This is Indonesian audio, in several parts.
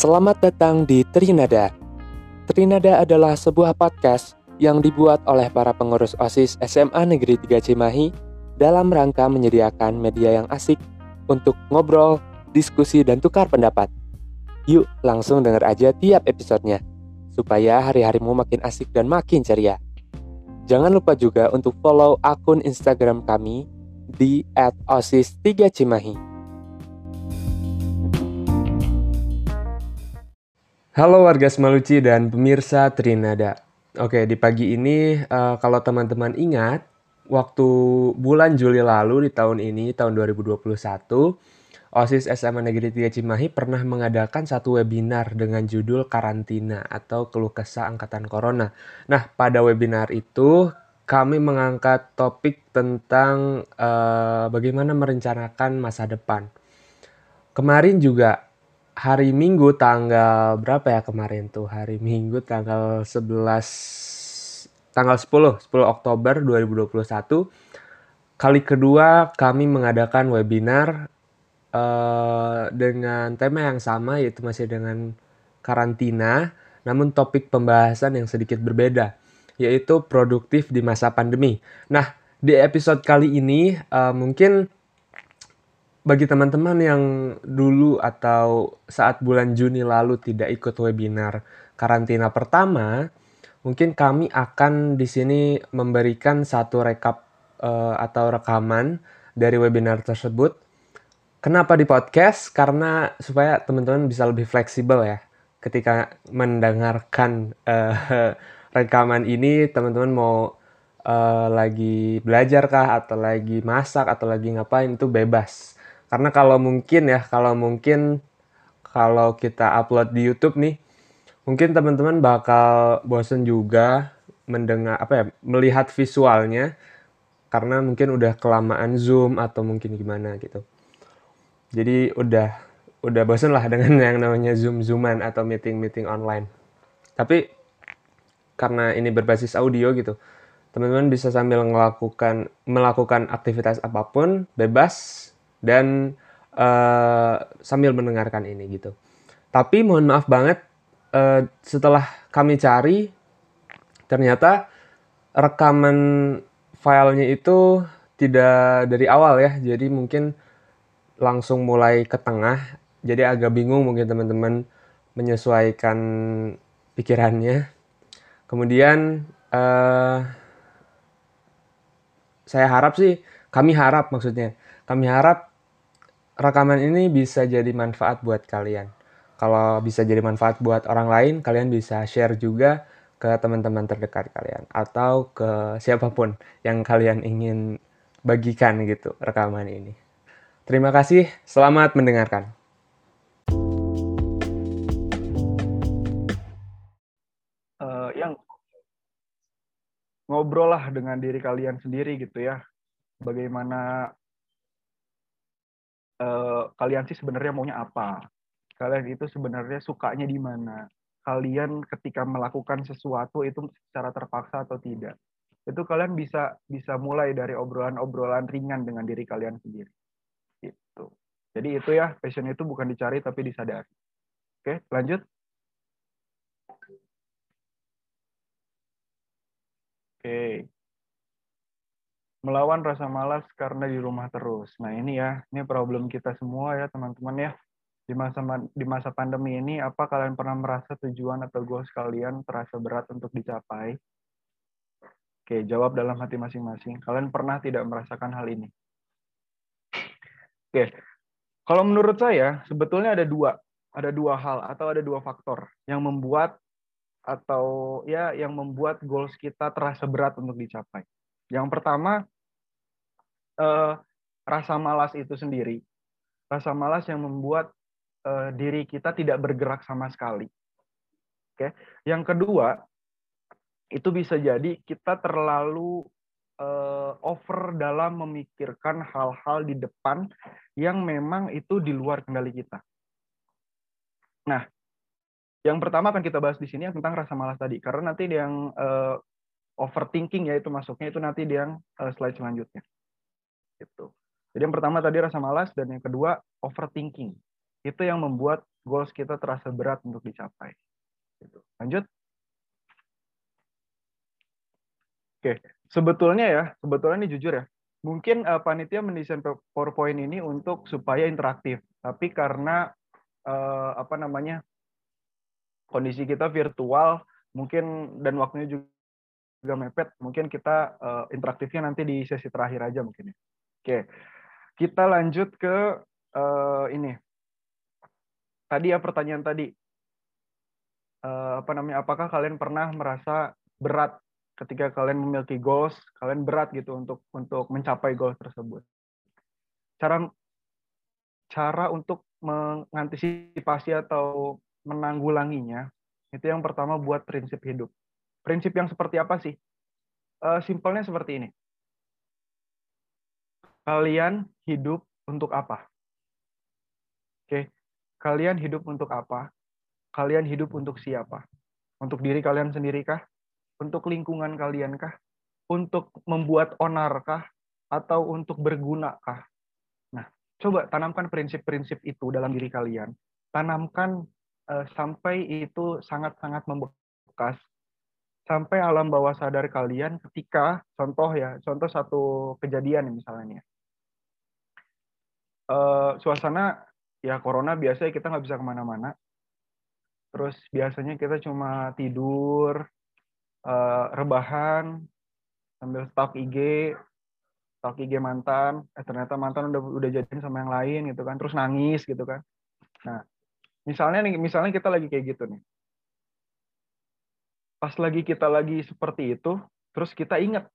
Selamat datang di Trinada. Trinada adalah sebuah podcast yang dibuat oleh para pengurus OSIS SMA Negeri 3 Cimahi dalam rangka menyediakan media yang asik untuk ngobrol, diskusi, dan tukar pendapat. Yuk langsung denger aja tiap episodenya, supaya hari-harimu makin asik dan makin ceria. Jangan lupa juga untuk follow akun Instagram kami di @osis3cimahi. Halo warga Semaluci dan pemirsa Trinada. Oke, di pagi ini uh, kalau teman-teman ingat, waktu bulan Juli lalu di tahun ini, tahun 2021, OSIS SMA Negeri 3 Cimahi pernah mengadakan satu webinar dengan judul Karantina atau Keluh Kesah Angkatan Corona. Nah, pada webinar itu kami mengangkat topik tentang uh, bagaimana merencanakan masa depan. Kemarin juga hari Minggu tanggal berapa ya kemarin tuh? Hari Minggu tanggal 11 tanggal 10 10 Oktober 2021 kali kedua kami mengadakan webinar uh, dengan tema yang sama yaitu masih dengan karantina namun topik pembahasan yang sedikit berbeda yaitu produktif di masa pandemi. Nah, di episode kali ini uh, mungkin bagi teman-teman yang dulu atau saat bulan Juni lalu tidak ikut webinar karantina pertama, mungkin kami akan di sini memberikan satu rekap uh, atau rekaman dari webinar tersebut. Kenapa di podcast? Karena supaya teman-teman bisa lebih fleksibel ya ketika mendengarkan uh, rekaman ini, teman-teman mau uh, lagi belajar kah atau lagi masak atau lagi ngapain itu bebas karena kalau mungkin ya, kalau mungkin kalau kita upload di YouTube nih, mungkin teman-teman bakal bosen juga mendengar apa ya, melihat visualnya karena mungkin udah kelamaan Zoom atau mungkin gimana gitu. Jadi udah udah bosen lah dengan yang namanya Zoom-Zooman atau meeting-meeting online. Tapi karena ini berbasis audio gitu, teman-teman bisa sambil melakukan melakukan aktivitas apa pun bebas dan uh, sambil mendengarkan ini gitu. Tapi mohon maaf banget uh, setelah kami cari ternyata rekaman filenya itu tidak dari awal ya. Jadi mungkin langsung mulai ke tengah. Jadi agak bingung mungkin teman-teman menyesuaikan pikirannya. Kemudian uh, saya harap sih, kami harap maksudnya, kami harap rekaman ini bisa jadi manfaat buat kalian. Kalau bisa jadi manfaat buat orang lain, kalian bisa share juga ke teman-teman terdekat kalian atau ke siapa pun yang kalian ingin bagikan gitu rekaman ini. Terima kasih, selamat mendengarkan. Uh, yang ngobrol lah dengan diri kalian sendiri gitu ya. Bagaimana uh, kalian sih sebenarnya maunya apa? Kalian itu sebenarnya sukanya di mana? Kalian ketika melakukan sesuatu itu secara terpaksa atau tidak? Itu kalian bisa bisa mulai dari obrolan-obrolan ringan dengan diri kalian sendiri. Itu. Jadi itu ya, passion itu bukan dicari tapi disadari. Oke, lanjut. Oke melawan rasa malas karena di rumah terus. Nah ini ya, ini problem kita semua ya teman-teman ya. Di masa di masa pandemi ini, apa kalian pernah merasa tujuan atau goals kalian terasa berat untuk dicapai? Oke, jawab dalam hati masing-masing. Kalian pernah tidak merasakan hal ini? Oke, kalau menurut saya sebetulnya ada dua, ada dua hal atau ada dua faktor yang membuat atau ya yang membuat goals kita terasa berat untuk dicapai. Yang pertama, eh, rasa malas itu sendiri. Rasa malas yang membuat eh, diri kita tidak bergerak sama sekali. Oke. Yang kedua, itu bisa jadi kita terlalu eh, over dalam memikirkan hal-hal di depan yang memang itu di luar kendali kita. Nah, yang pertama akan kita bahas di sini yang tentang rasa malas tadi, karena nanti yang eh, overthinking ya itu masuknya itu nanti di yang uh, slide selanjutnya. Itu. Jadi yang pertama tadi rasa malas dan yang kedua overthinking. Itu yang membuat goals kita terasa berat untuk dicapai. Gitu. Lanjut. Oke, sebetulnya ya, sebetulnya ini jujur ya, mungkin uh, panitia mendesain PowerPoint ini untuk supaya interaktif, tapi karena uh, apa namanya kondisi kita virtual, mungkin dan waktunya juga mepet, mungkin kita uh, interaktifnya nanti di sesi terakhir aja mungkin ya. Oke, kita lanjut ke uh, ini. Tadi ya pertanyaan tadi, uh, apa namanya? Apakah kalian pernah merasa berat ketika kalian memiliki goals, kalian berat gitu untuk untuk mencapai goals tersebut. Cara cara untuk mengantisipasi atau menanggulanginya itu yang pertama buat prinsip hidup. Prinsip yang seperti apa sih? Uh, simpelnya seperti ini. Kalian hidup untuk apa? Oke, okay. kalian hidup untuk apa? Kalian hidup untuk siapa? Untuk diri kalian sendiri kah? Untuk lingkungan kalian kah? Untuk membuat onar kah? Atau untuk berguna kah? Nah, coba tanamkan prinsip-prinsip itu dalam diri kalian. Tanamkan uh, sampai itu sangat-sangat membekas sampai alam bawah sadar kalian ketika contoh ya contoh satu kejadian misalnya uh, suasana ya corona biasanya kita nggak bisa ke mana-mana. Terus biasanya kita cuma tidur uh, rebahan sambil stalk IG stalk IG mantan. Eh ternyata mantan udah udah jadian sama yang lain gitu kan terus nangis gitu kan. Nah misalnya nih misalnya kita lagi kayak gitu nih pas lagi kita lagi seperti itu terus kita ingat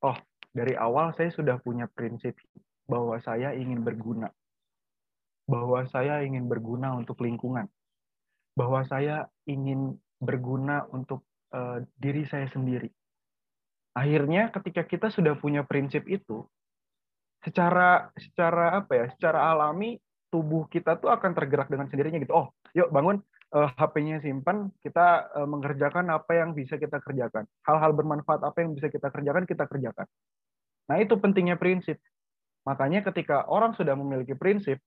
oh dari awal saya sudah punya prinsip bahwa saya ingin berguna bahwa saya ingin berguna untuk lingkungan bahwa saya ingin berguna untuk uh, diri saya sendiri. Akhirnya ketika kita sudah punya prinsip itu, secara secara apa ya, secara alami tubuh kita tuh akan tergerak dengan sendirinya gitu. Oh, yuk bangun, uh, eh, HP-nya simpan, kita uh, mengerjakan apa yang bisa kita kerjakan. Hal-hal bermanfaat apa yang bisa kita kerjakan, kita kerjakan. Nah, itu pentingnya prinsip. Makanya ketika orang sudah memiliki prinsip,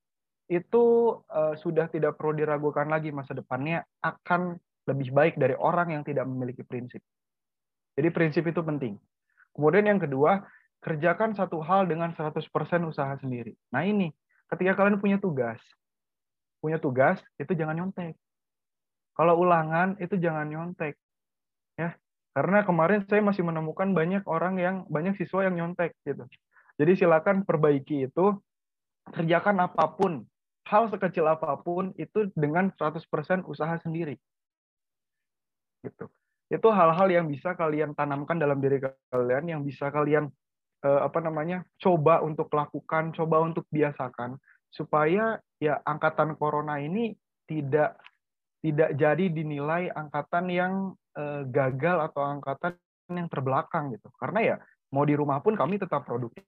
itu uh, sudah tidak perlu diragukan lagi masa depannya akan lebih baik dari orang yang tidak memiliki prinsip. Jadi prinsip itu penting. Kemudian yang kedua, kerjakan satu hal dengan 100% usaha sendiri. Nah ini, ketika kalian punya tugas, punya tugas, itu jangan nyontek. Kalau ulangan, itu jangan nyontek. ya Karena kemarin saya masih menemukan banyak orang yang, banyak siswa yang nyontek. gitu. Jadi silakan perbaiki itu, kerjakan apa pun, hal sekecil apa pun itu dengan 100% usaha sendiri gitu itu hal-hal yang bisa kalian tanamkan dalam diri kalian yang bisa kalian eh, apa namanya coba untuk lakukan coba untuk biasakan supaya ya angkatan corona ini tidak tidak jadi dinilai angkatan yang eh, gagal atau angkatan yang terbelakang gitu. Karena ya mau di rumah pun kami tetap produktif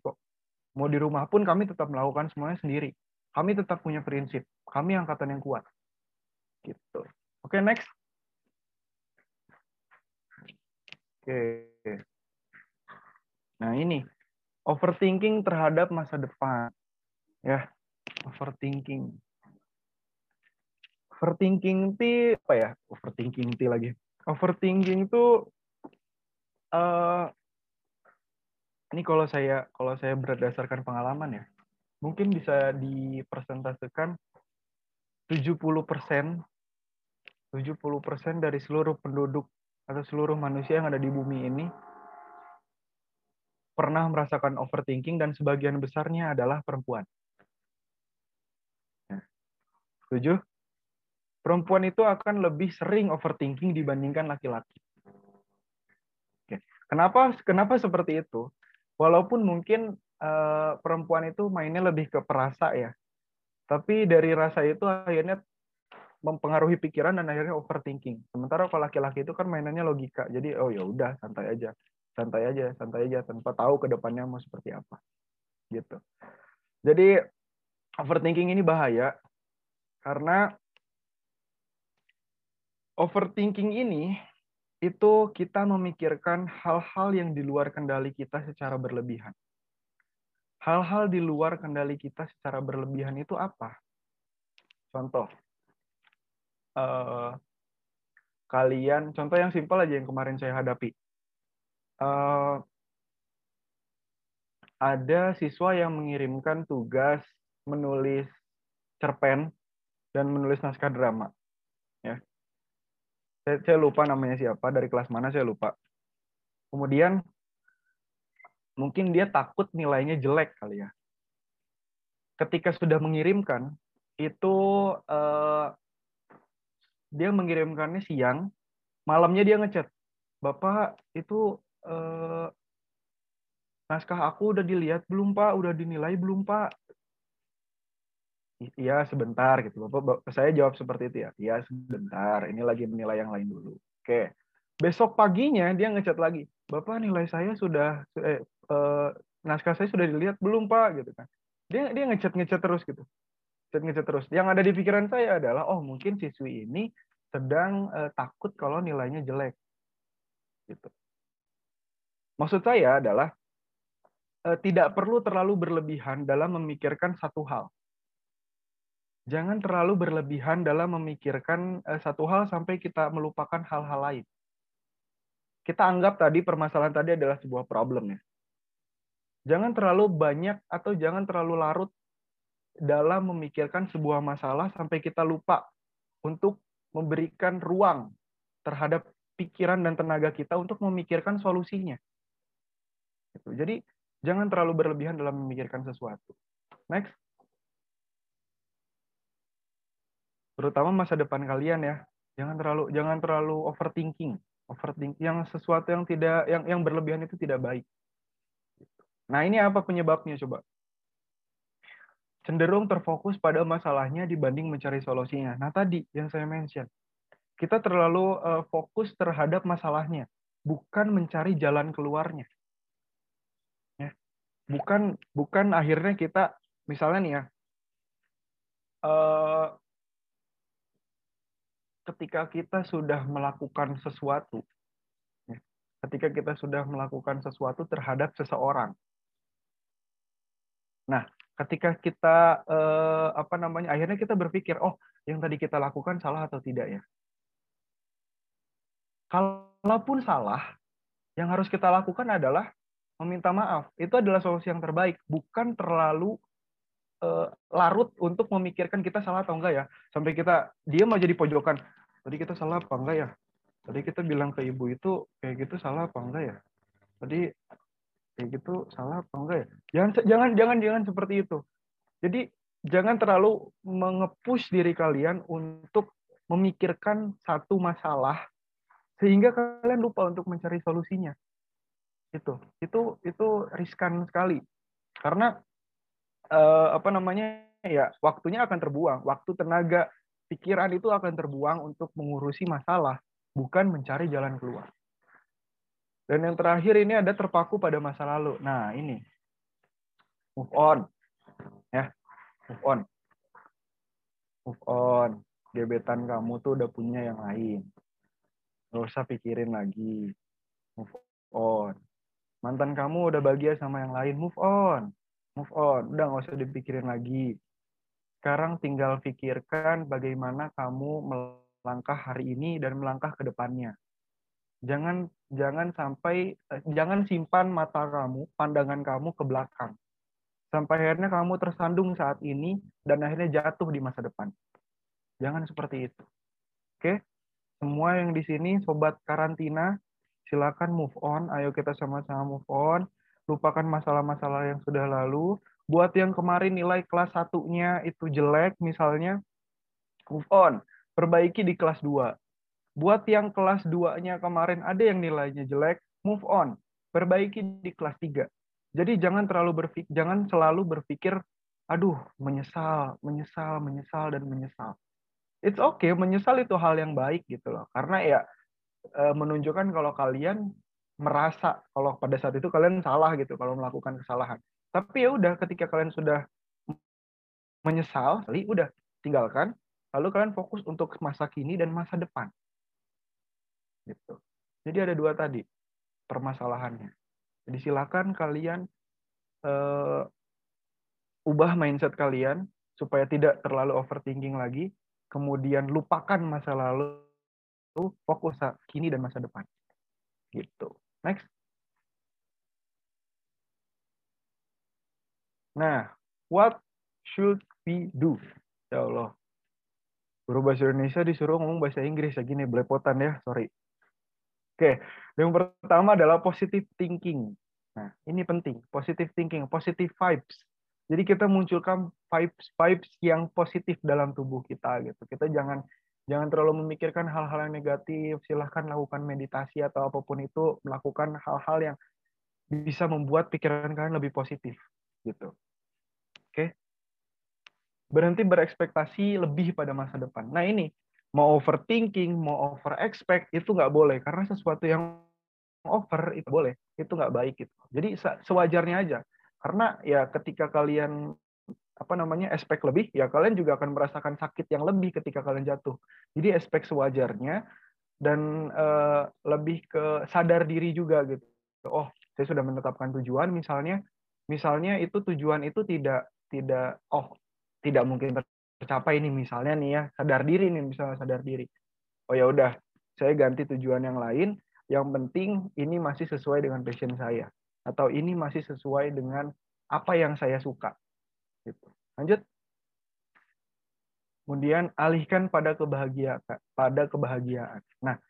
kok. Mau di rumah pun kami tetap melakukan semuanya sendiri. Kami tetap punya prinsip. Kami angkatan yang kuat. Gitu. Oke okay, next. Oke. Nah, ini. Overthinking terhadap masa depan. Ya, overthinking. Overthinking itu apa ya? Overthinking itu lagi. Overthinking itu uh, ini kalau saya kalau saya berdasarkan pengalaman ya, mungkin bisa dipresentasikan 70 persen 70 persen dari seluruh penduduk atau seluruh manusia yang ada di bumi ini pernah merasakan overthinking dan sebagian besarnya adalah perempuan. Ya. Setuju? Perempuan itu akan lebih sering overthinking dibandingkan laki-laki. Kenapa kenapa seperti itu? Walaupun mungkin uh, perempuan itu mainnya lebih ke perasa ya. Tapi dari rasa itu akhirnya mempengaruhi pikiran dan akhirnya overthinking. Sementara kalau laki-laki itu kan mainannya logika. Jadi oh ya udah santai aja. Santai aja, santai aja tanpa tahu ke depannya mau seperti apa. Gitu. Jadi overthinking ini bahaya karena overthinking ini itu kita memikirkan hal-hal yang di luar kendali kita secara berlebihan. Hal-hal di luar kendali kita secara berlebihan itu apa? contoh uh, kalian contoh yang simpel aja yang kemarin saya hadapi uh, ada siswa yang mengirimkan tugas menulis cerpen dan menulis naskah drama ya saya, saya lupa namanya siapa dari kelas mana saya lupa. Kemudian mungkin dia takut nilainya jelek kali ya. Ketika sudah mengirimkan itu uh, dia mengirimkannya siang, malamnya dia ngechat, bapak itu uh, naskah aku udah dilihat belum pak, udah dinilai belum pak? Iya sebentar gitu, bapak, saya jawab seperti itu ya, iya sebentar, ini lagi menilai yang lain dulu. Oke, besok paginya dia ngechat lagi, bapak nilai saya sudah eh, uh, naskah saya sudah dilihat belum pak gitu kan? Dia dia ngechat ngechat terus gitu ngechat terus. Yang ada di pikiran saya adalah, oh mungkin siswi ini sedang uh, takut kalau nilainya jelek. Gitu. Maksud saya adalah uh, tidak perlu terlalu berlebihan dalam memikirkan satu hal. Jangan terlalu berlebihan dalam memikirkan uh, satu hal sampai kita melupakan hal-hal lain. Kita anggap tadi permasalahan tadi adalah sebuah problem ya. Jangan terlalu banyak atau jangan terlalu larut dalam memikirkan sebuah masalah sampai kita lupa untuk memberikan ruang terhadap pikiran dan tenaga kita untuk memikirkan solusinya. Gitu. Jadi jangan terlalu berlebihan dalam memikirkan sesuatu. Next. Terutama masa depan kalian ya. Jangan terlalu jangan terlalu overthinking. Overthinking yang sesuatu yang tidak yang yang berlebihan itu tidak baik. Nah, ini apa penyebabnya coba? cenderung terfokus pada masalahnya dibanding mencari solusinya. Nah, tadi yang saya mention, kita terlalu uh, fokus terhadap masalahnya, bukan mencari jalan keluarnya. Ya. Bukan bukan akhirnya kita misalnya nih ya, uh, ketika kita sudah melakukan sesuatu, ya, ketika kita sudah melakukan sesuatu terhadap seseorang, nah ketika kita eh, apa namanya akhirnya kita berpikir oh yang tadi kita lakukan salah atau tidak ya? Kalaupun salah yang harus kita lakukan adalah meminta maaf. Itu adalah solusi yang terbaik bukan terlalu eh, larut untuk memikirkan kita salah atau enggak ya. Sampai kita dia mau jadi pojokan tadi kita salah apa enggak ya? Tadi kita bilang ke ibu itu kayak gitu salah apa enggak ya? Tadi kayak gitu salah apa enggak ya? Jangan jangan jangan jangan seperti itu. Jadi jangan terlalu mengepush diri kalian untuk memikirkan satu masalah sehingga kalian lupa untuk mencari solusinya. Itu itu itu riskan sekali. Karena eh, apa namanya ya waktunya akan terbuang waktu tenaga pikiran itu akan terbuang untuk mengurusi masalah bukan mencari jalan keluar dan yang terakhir ini ada terpaku pada masa lalu. Nah, ini. Move on. Ya, move on. Move on. Gebetan kamu tuh udah punya yang lain. Gak usah pikirin lagi. Move on. Mantan kamu udah bahagia sama yang lain. Move on. Move on. Udah gak usah dipikirin lagi. Sekarang tinggal pikirkan bagaimana kamu melangkah hari ini dan melangkah ke depannya jangan jangan sampai eh, jangan simpan mata kamu, pandangan kamu ke belakang. Sampai akhirnya kamu tersandung saat ini dan akhirnya jatuh di masa depan. Jangan seperti itu. Oke? Semua yang di sini sobat karantina, silakan move on. Ayo kita sama-sama move on. Lupakan masalah-masalah yang sudah lalu. Buat yang kemarin nilai kelas satunya itu jelek misalnya, move on. Perbaiki di kelas 2 Buat yang kelas 2-nya kemarin ada yang nilainya jelek, move on. Perbaiki di kelas 3. Jadi jangan terlalu berpikir, jangan selalu berpikir, aduh, menyesal, menyesal, menyesal dan menyesal. It's okay, menyesal itu hal yang baik gitu loh. Karena ya eh, menunjukkan kalau kalian merasa kalau pada saat itu kalian salah gitu kalau melakukan kesalahan. Tapi ya udah ketika kalian sudah menyesal, udah tinggalkan. Lalu kalian fokus untuk masa kini dan masa depan. Gitu. Jadi ada dua tadi permasalahannya. Jadi silakan kalian uh, ubah mindset kalian supaya tidak terlalu overthinking lagi, kemudian lupakan masa lalu, fokus kini dan masa depan. Gitu. Next. Nah, what should we do? Ya Allah. Guru bahasa Indonesia disuruh ngomong bahasa Inggris ya gini, belepotan ya, sorry. Oke, yang pertama adalah positive thinking. Nah, ini penting, positive thinking, positive vibes. Jadi kita munculkan vibes vibes yang positif dalam tubuh kita gitu. Kita jangan jangan terlalu memikirkan hal-hal yang negatif. Silahkan lakukan meditasi atau apa pun itu, melakukan hal-hal yang bisa membuat pikiran kalian lebih positif gitu. Oke. Berhenti berekspektasi lebih pada masa depan. Nah ini mau overthinking, mau over expect itu nggak boleh karena sesuatu yang over itu boleh, itu nggak baik gitu. Jadi sewajarnya aja karena ya ketika kalian apa namanya aspek lebih ya kalian juga akan merasakan sakit yang lebih ketika kalian jatuh. Jadi aspek sewajarnya dan uh, lebih ke sadar diri juga gitu. Oh saya sudah menetapkan tujuan misalnya misalnya itu tujuan itu tidak tidak oh tidak mungkin tercapai ini misalnya nih ya sadar diri nih misalnya sadar diri. Oh ya udah saya ganti tujuan yang lain yang penting ini masih sesuai dengan passion saya atau ini masih sesuai dengan apa yang saya suka. Gitu. Lanjut. Kemudian alihkan pada kebahagiaan, pada kebahagiaan. Nah,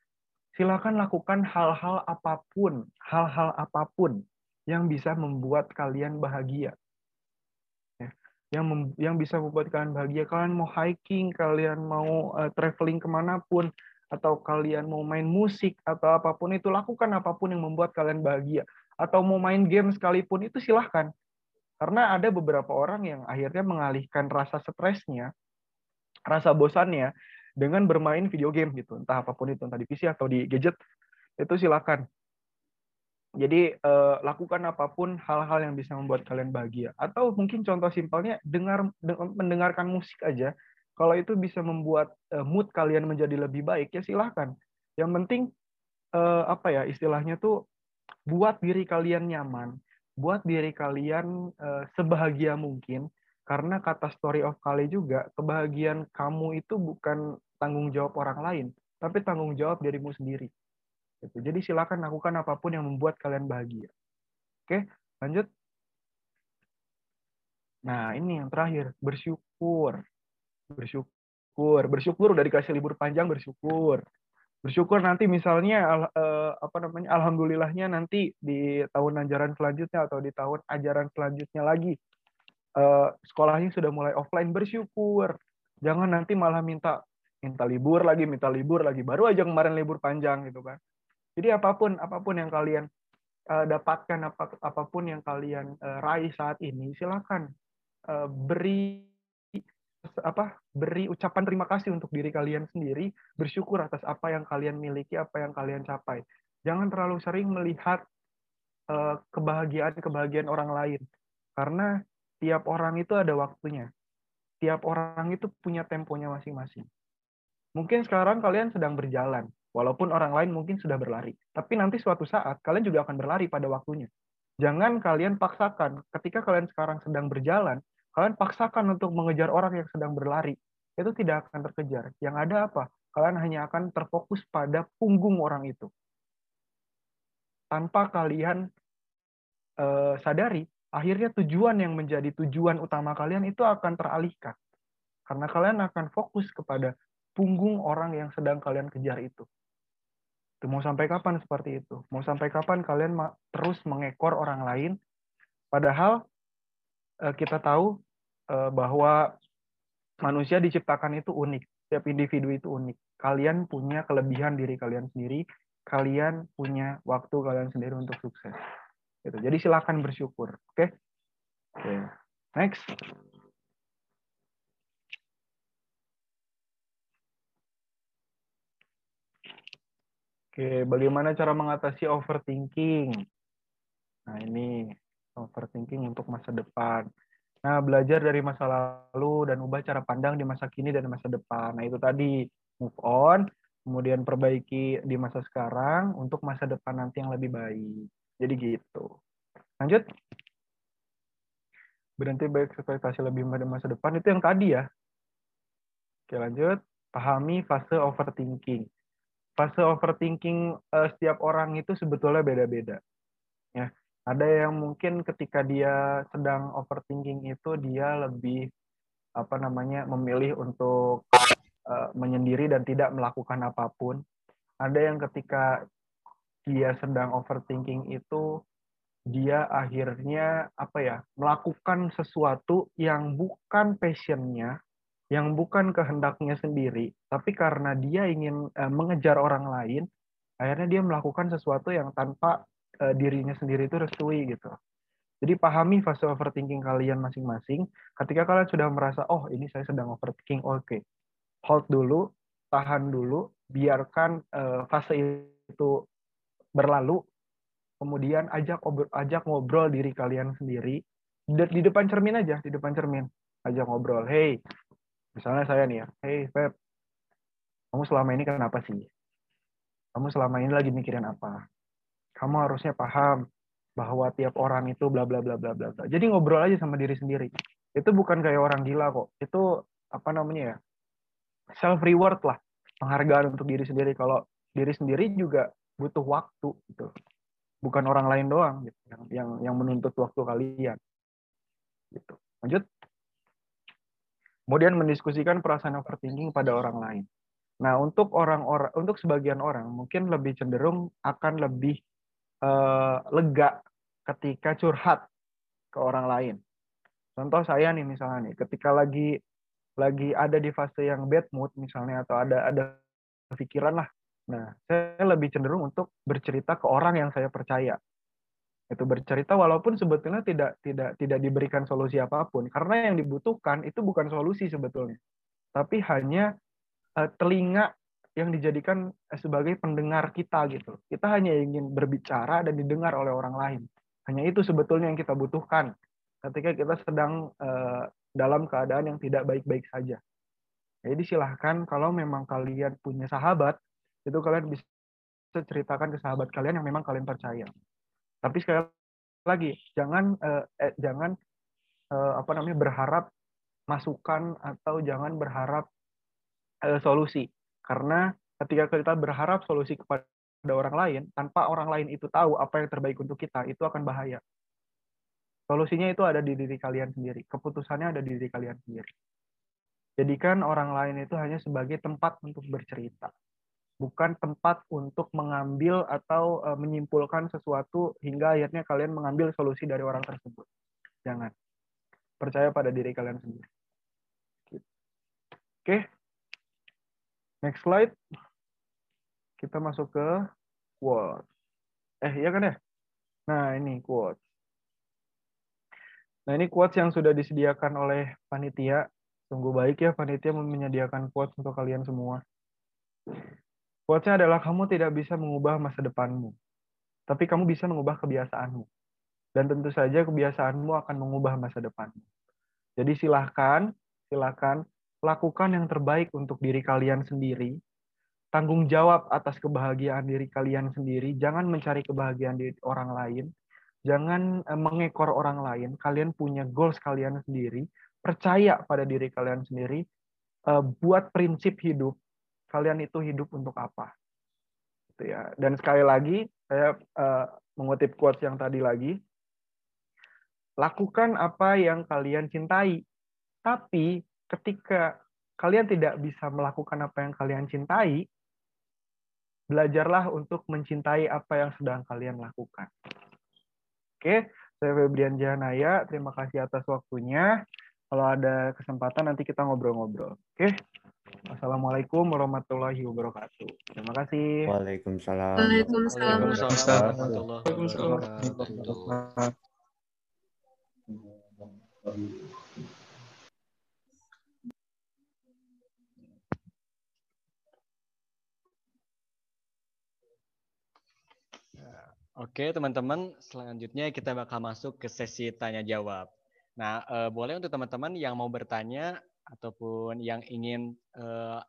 silakan lakukan hal-hal apa pun, hal-hal apa pun yang bisa membuat kalian bahagia. Ya, yang yang bisa membuat kalian bahagia. Kalian mau hiking, kalian mau uh, traveling ke mana pun, atau kalian mau main musik atau apa pun itu lakukan apa pun yang membuat kalian bahagia atau mau main game sekalipun itu silahkan karena ada beberapa orang yang akhirnya mengalihkan rasa stresnya rasa bosannya dengan bermain video game gitu. Entah apa pun itu entah di PC atau di gadget itu silahkan jadi eh, lakukan apa pun hal-hal yang bisa membuat kalian bahagia. Atau mungkin contoh simpelnya dengar mendengarkan musik aja. Kalau itu bisa membuat uh, mood kalian menjadi lebih baik ya silahkan. Yang penting uh, apa ya istilahnya tuh buat diri kalian nyaman, buat diri kalian uh, sebahagia mungkin. Karena kata story of Kali juga kebahagiaan kamu itu bukan tanggung jawab orang lain, tapi tanggung jawab dirimu sendiri. Gitu. Jadi silakan lakukan apa pun yang membuat kalian bahagia. Oke, lanjut. Nah, ini yang terakhir, bersyukur bersyukur bersyukur udah dikasih libur panjang bersyukur bersyukur nanti misalnya uh, apa namanya alhamdulillahnya nanti di tahun ajaran selanjutnya atau di tahun ajaran selanjutnya lagi uh, sekolahnya sudah mulai offline bersyukur. Jangan nanti malah minta minta libur lagi minta libur lagi. Baru aja kemarin libur panjang gitu kan. Jadi apa pun apa pun yang kalian uh, dapatkan apa apa pun yang kalian uh, raih saat ini silakan uh, beri apa beri ucapan terima kasih untuk diri kalian sendiri, bersyukur atas apa yang kalian miliki, apa yang kalian capai. Jangan terlalu sering melihat uh, kebahagiaan-kebahagiaan orang lain, karena tiap orang itu ada waktunya. Tiap orang itu punya temponya masing-masing. Mungkin sekarang kalian sedang berjalan, walaupun orang lain mungkin sudah berlari. Tapi nanti suatu saat kalian juga akan berlari pada waktunya. Jangan kalian paksakan ketika kalian sekarang sedang berjalan, Kalian paksakan untuk mengejar orang yang sedang berlari, itu tidak akan terkejar. Yang ada apa? Kalian hanya akan terfokus pada punggung orang itu. Tanpa kalian uh, sadari, akhirnya tujuan yang menjadi tujuan utama kalian itu akan teralihkan. Karena kalian akan fokus kepada punggung orang yang sedang kalian kejar itu. Itu mau sampai kapan seperti itu? Mau sampai kapan kalian terus mengekor orang lain padahal Eh, kita tahu eh, bahwa manusia diciptakan itu unik. Setiap individu itu unik. Kalian punya kelebihan diri kalian sendiri. Kalian punya waktu kalian sendiri untuk sukses. Gitu. Jadi silakan bersyukur. Oke? Okay? Okay. Next. Oke, bagaimana cara mengatasi overthinking? Nah, ini overthinking untuk masa depan. Nah, belajar dari masa lalu dan ubah cara pandang di masa kini dan masa depan. Nah, itu tadi move on, kemudian perbaiki di masa sekarang untuk masa depan nanti yang lebih baik. Jadi gitu. Lanjut. berhenti berekspektasi lebih pada masa depan itu yang tadi ya. Oke lanjut, pahami fase overthinking. Fase overthinking uh, setiap orang itu sebetulnya beda-beda. Ya, ada yang mungkin ketika dia sedang overthinking itu dia lebih apa namanya memilih untuk uh, menyendiri dan tidak melakukan apa pun. Ada yang ketika dia sedang overthinking itu dia akhirnya apa ya melakukan sesuatu yang bukan passionnya yang bukan kehendaknya sendiri tapi karena dia ingin uh, mengejar orang lain akhirnya dia melakukan sesuatu yang tanpa uh, dirinya sendiri itu restui gitu. Jadi pahami fase overthinking kalian masing-masing. Ketika kalian sudah merasa oh ini saya sedang overthinking oke. Okay. hold dulu tahan dulu biarkan uh, fase itu berlalu. Kemudian ajak ajak ngobrol diri kalian sendiri. Di depan cermin aja di depan cermin. Ajak ngobrol hey misalnya saya nih ya hey Feb kamu selama ini kenapa sih? Kamu selama ini lagi mikirin apa kamu harusnya paham bahwa tiap orang itu bla bla bla bla bla jadi ngobrol aja sama diri sendiri. Itu bukan kayak orang gila kok. Itu apa namanya ya self reward lah. Penghargaan untuk diri sendiri. Kalau diri sendiri juga butuh waktu gitu. Bukan orang lain doang gitu yang yang yang menuntut waktu kalian. Gitu. Lanjut. Kemudian mendiskusikan perasaan overthinking pada orang lain. Nah untuk orang-orang untuk sebagian orang mungkin lebih cenderung akan lebih uh, lega ketika curhat ke orang lain contoh saya nih misalnya nih ketika lagi lagi ada di fase yang bad mood misalnya atau ada ada pikiran lah Nah, saya lebih cenderung untuk bercerita ke orang yang saya percaya. Itu bercerita walaupun sebetulnya tidak tidak tidak diberikan solusi apa pun karena yang dibutuhkan itu bukan solusi sebetulnya. Tapi hanya uh, telinga yang dijadikan sebagai pendengar kita gitu. Kita hanya ingin berbicara dan didengar oleh orang lain. Hanya itu sebetulnya yang kita butuhkan ketika kita sedang uh, dalam keadaan yang tidak baik-baik saja. Jadi silahkan kalau memang kalian punya sahabat itu kalian bisa ceritakan ke sahabat kalian yang memang kalian percaya. Tapi sekali lagi jangan eh, eh, jangan eh, apa namanya berharap masukan atau jangan berharap eh, solusi karena ketika kita berharap solusi kepada orang lain tanpa orang lain itu tahu apa yang terbaik untuk kita itu akan bahaya. Solusinya itu ada di diri kalian sendiri, keputusannya ada di diri kalian sendiri. Jadikan orang lain itu hanya sebagai tempat untuk bercerita bukan tempat untuk mengambil atau uh, menyimpulkan sesuatu hingga akhirnya kalian mengambil solusi dari orang tersebut. Jangan. Percaya pada diri kalian sendiri. Oke. Next slide. Kita masuk ke quote. Eh, iya kan ya? Nah, ini quote. Nah, ini quotes yang sudah disediakan oleh panitia. Sungguh baik ya panitia menyediakan quotes untuk kalian semua. Quotes-nya adalah kamu tidak bisa mengubah masa depanmu, tapi kamu bisa mengubah kebiasaanmu. Dan tentu saja kebiasaanmu akan mengubah masa depanmu. Jadi silahkan, silahkan lakukan yang terbaik untuk diri kalian sendiri. Tanggung jawab atas kebahagiaan diri kalian sendiri. Jangan mencari kebahagiaan di orang lain. Jangan eh, mengekor orang lain. Kalian punya goals kalian sendiri. Percaya pada diri kalian sendiri. Eh, buat prinsip hidup kalian itu hidup untuk apa gitu ya dan sekali lagi saya uh, mengutip quotes yang tadi lagi lakukan apa yang kalian cintai tapi ketika kalian tidak bisa melakukan apa yang kalian cintai belajarlah untuk mencintai apa yang sedang kalian lakukan oke saya Febrian Jahanaya terima kasih atas waktunya kalau ada kesempatan nanti kita ngobrol-ngobrol oke Assalamualaikum warahmatullahi wabarakatuh. Terima kasih. Waalaikumsalam. Waalaikumsalam. Waalaikumsalam. Oke, teman-teman, selanjutnya kita bakal masuk ke sesi tanya jawab. Nah, eh, boleh untuk teman-teman yang mau bertanya ataupun yang ingin uh,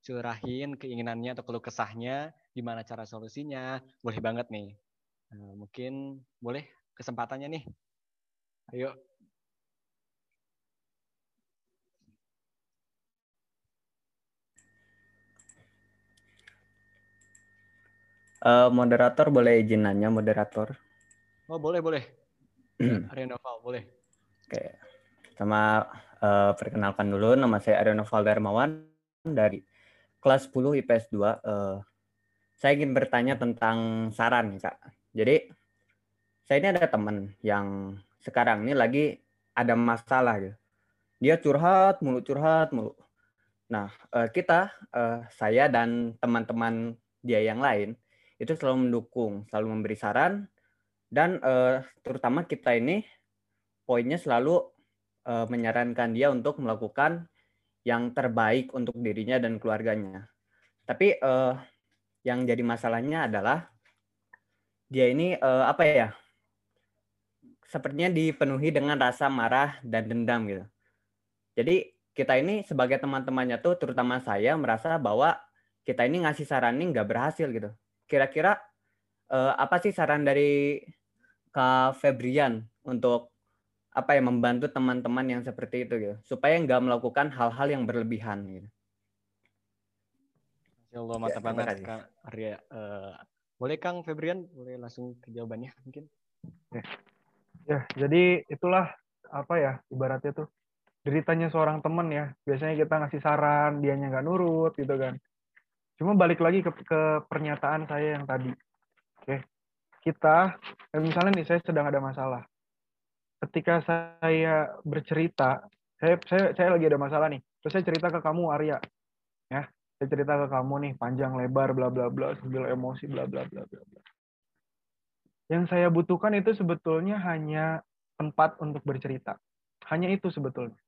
curahin keinginannya atau keluh kesahnya, gimana cara solusinya, boleh banget nih. Uh, mungkin boleh kesempatannya nih. Ayo. Uh, moderator boleh izin nanya moderator? Oh boleh boleh. Arya Noval boleh. Oke. Sama uh, perkenalkan dulu nama saya Arya Noval Darmawan dari kelas 10 IPS 2. Uh, saya ingin bertanya tentang saran kak. Jadi saya ini ada teman yang sekarang ini lagi ada masalah gitu. Dia curhat mulu curhat mulu. Nah, uh, kita uh, saya dan teman-teman dia yang lain itu selalu mendukung, selalu memberi saran dan uh, terutama kita ini poinnya selalu uh, menyarankan dia untuk melakukan yang terbaik untuk dirinya dan keluarganya. Tapi uh, yang jadi masalahnya adalah dia ini uh, apa ya? Sepertinya dipenuhi dengan rasa marah dan dendam gitu. Jadi kita ini sebagai teman-temannya tuh terutama saya merasa bahwa kita ini ngasih saran ini nggak berhasil gitu. Kira-kira uh, apa sih saran dari Kak Febrian untuk apa ya membantu teman-teman yang seperti itu gitu supaya nggak melakukan hal-hal yang berlebihan gitu. Ya Allah mantap ya, banget Kang Arya. Uh, boleh Kang Febrian boleh langsung ke jawabannya mungkin. Ya. ya, jadi itulah apa ya ibaratnya tuh deritanya seorang teman ya. Biasanya kita ngasih saran, dianya nggak nurut gitu kan. Cuma balik lagi ke, ke pernyataan saya yang tadi. Oke. Kita, misalnya nih saya sedang ada masalah. Ketika saya bercerita, saya, saya, saya lagi ada masalah nih. Terus saya cerita ke kamu Arya. Ya, saya cerita ke kamu nih panjang lebar bla bla bla sambil emosi bla bla bla bla bla. Yang saya butuhkan itu sebetulnya hanya tempat untuk bercerita. Hanya itu sebetulnya.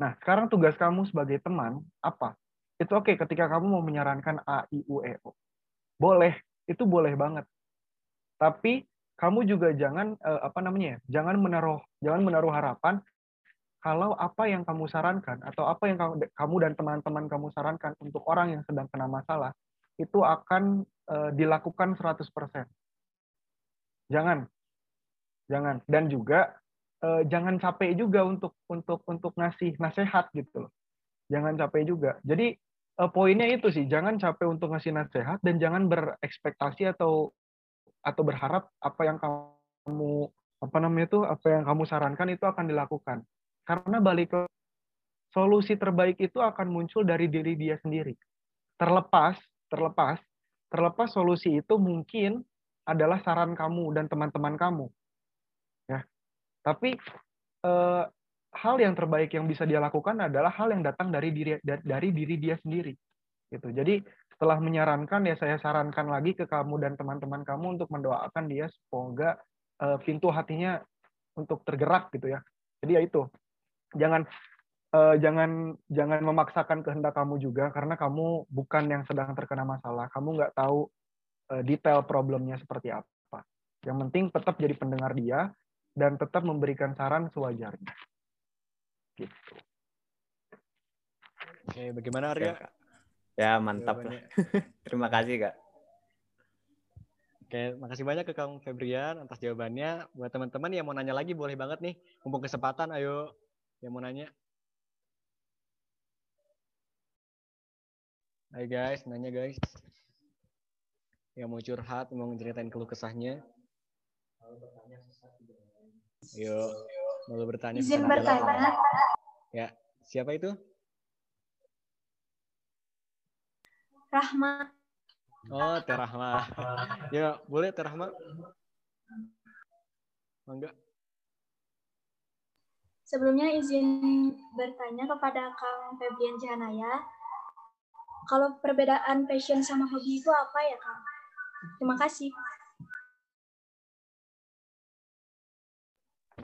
Nah, sekarang tugas kamu sebagai teman apa? Itu oke okay, ketika kamu mau menyarankan A, I, U, E, O. Boleh, itu boleh banget. Tapi kamu juga jangan eh, apa namanya ya? Jangan menaruh jangan menaruh harapan kalau apa yang kamu sarankan atau apa yang kamu dan teman-teman kamu sarankan untuk orang yang sedang kena masalah itu akan uh, dilakukan 100%. Jangan. Jangan. Dan juga uh, jangan capek juga untuk untuk untuk ngasih nasihat gitu loh. Jangan capek juga. Jadi uh, poinnya itu sih, jangan capek untuk ngasih nasihat dan jangan berekspektasi atau atau berharap apa yang kamu apa namanya itu apa yang kamu sarankan itu akan dilakukan. Karena balik ke solusi terbaik itu akan muncul dari diri dia sendiri. Terlepas, terlepas, terlepas solusi itu mungkin adalah saran kamu dan teman-teman kamu. Tapi eh, hal yang terbaik yang bisa dia lakukan adalah hal yang datang dari diri dari diri dia sendiri. Gitu. Jadi setelah menyarankan ya saya sarankan lagi ke kamu dan teman-teman kamu untuk mendoakan dia semoga eh, pintu hatinya untuk tergerak gitu ya. Jadi ya itu. Jangan eh, jangan jangan memaksakan kehendak kamu juga karena kamu bukan yang sedang terkena masalah. Kamu nggak tahu eh, detail problemnya seperti apa. Yang penting tetap jadi pendengar dia dan tetap memberikan saran sewajarnya. Gitu. Oke, bagaimana Arya? Ya, mantap. Terima kasih, Kak. Oke, makasih banyak ke Kang Febrian atas jawabannya. Buat teman-teman yang mau nanya lagi boleh banget nih. Mumpung kesempatan, ayo yang mau nanya. Hai guys, nanya guys. Yang mau curhat, mau ceritain keluh kesahnya. Yuk, mau bertanya. Izin bertanya. Ya, siapa itu? Rahma. Oh, Teh Rahma. ya, boleh Teh Rahma? Enggak. Sebelumnya izin bertanya kepada Kang Febrian Jahanaya. Kalau perbedaan passion sama hobi itu apa ya, Kang? Terima kasih.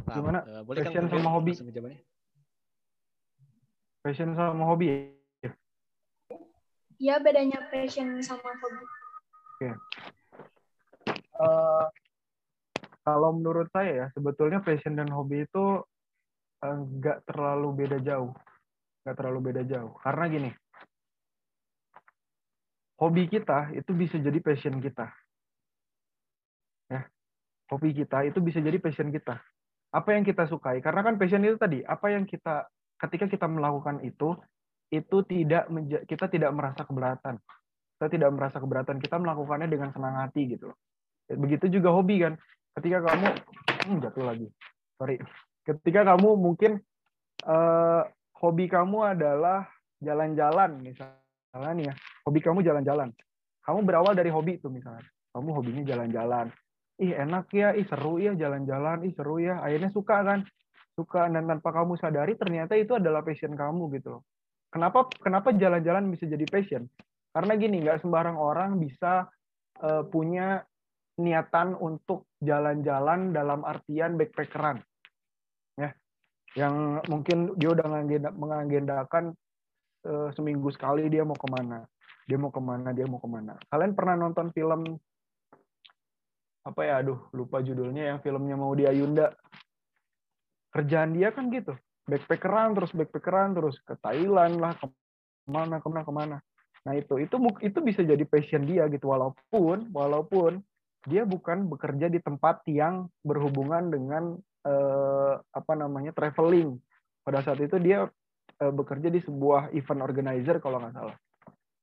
Gimana? Uh, boleh passion kan sama hobi? Passion sama hobi ya? Iya, bedanya passion sama hobi. Oke. Okay. Uh, kalau menurut saya ya, sebetulnya passion dan hobi itu eh, nggak uh, terlalu beda jauh. Nggak terlalu beda jauh. Karena gini, hobi kita itu bisa jadi passion kita. Ya, hobi kita itu bisa jadi passion kita apa yang kita sukai. Karena kan passion itu tadi apa yang kita ketika kita melakukan itu itu tidak kita tidak merasa keberatan. Kita tidak merasa keberatan. Kita melakukannya dengan senang hati gitu begitu juga hobi kan. Ketika kamu hmm, jatuh lagi. Sorry. Ketika kamu mungkin uh, hobi kamu adalah jalan-jalan misalnya nih ya. Hobi kamu jalan-jalan. Kamu berawal dari hobi tuh misalnya. Kamu hobinya jalan-jalan ih enak ya ih seru ya jalan-jalan ih seru ya. Akhirnya suka kan suka. Dan tanpa kamu sadari ternyata itu adalah passion kamu gitu loh. Kenapa kenapa jalan-jalan bisa jadi passion? Karena gini nggak sembarang orang bisa uh, punya niatan untuk jalan-jalan dalam artian backpackeran ya. Yang mungkin dia udah mengagendakan uh, seminggu sekali dia mau ke mana dia mau ke mana dia mau ke mana. Kalian pernah nonton film apa ya aduh lupa judulnya yang filmnya mau dia Yunda kerjaan dia kan gitu. Backpackeran terus backpackeran terus. Ke Thailand lah ke mana ke mana ke mana. Nah itu itu itu bisa jadi passion dia gitu. Walaupun walaupun dia bukan bekerja di tempat yang berhubungan dengan eh, apa namanya traveling. Pada saat itu dia eh, bekerja di sebuah event organizer kalau nggak salah.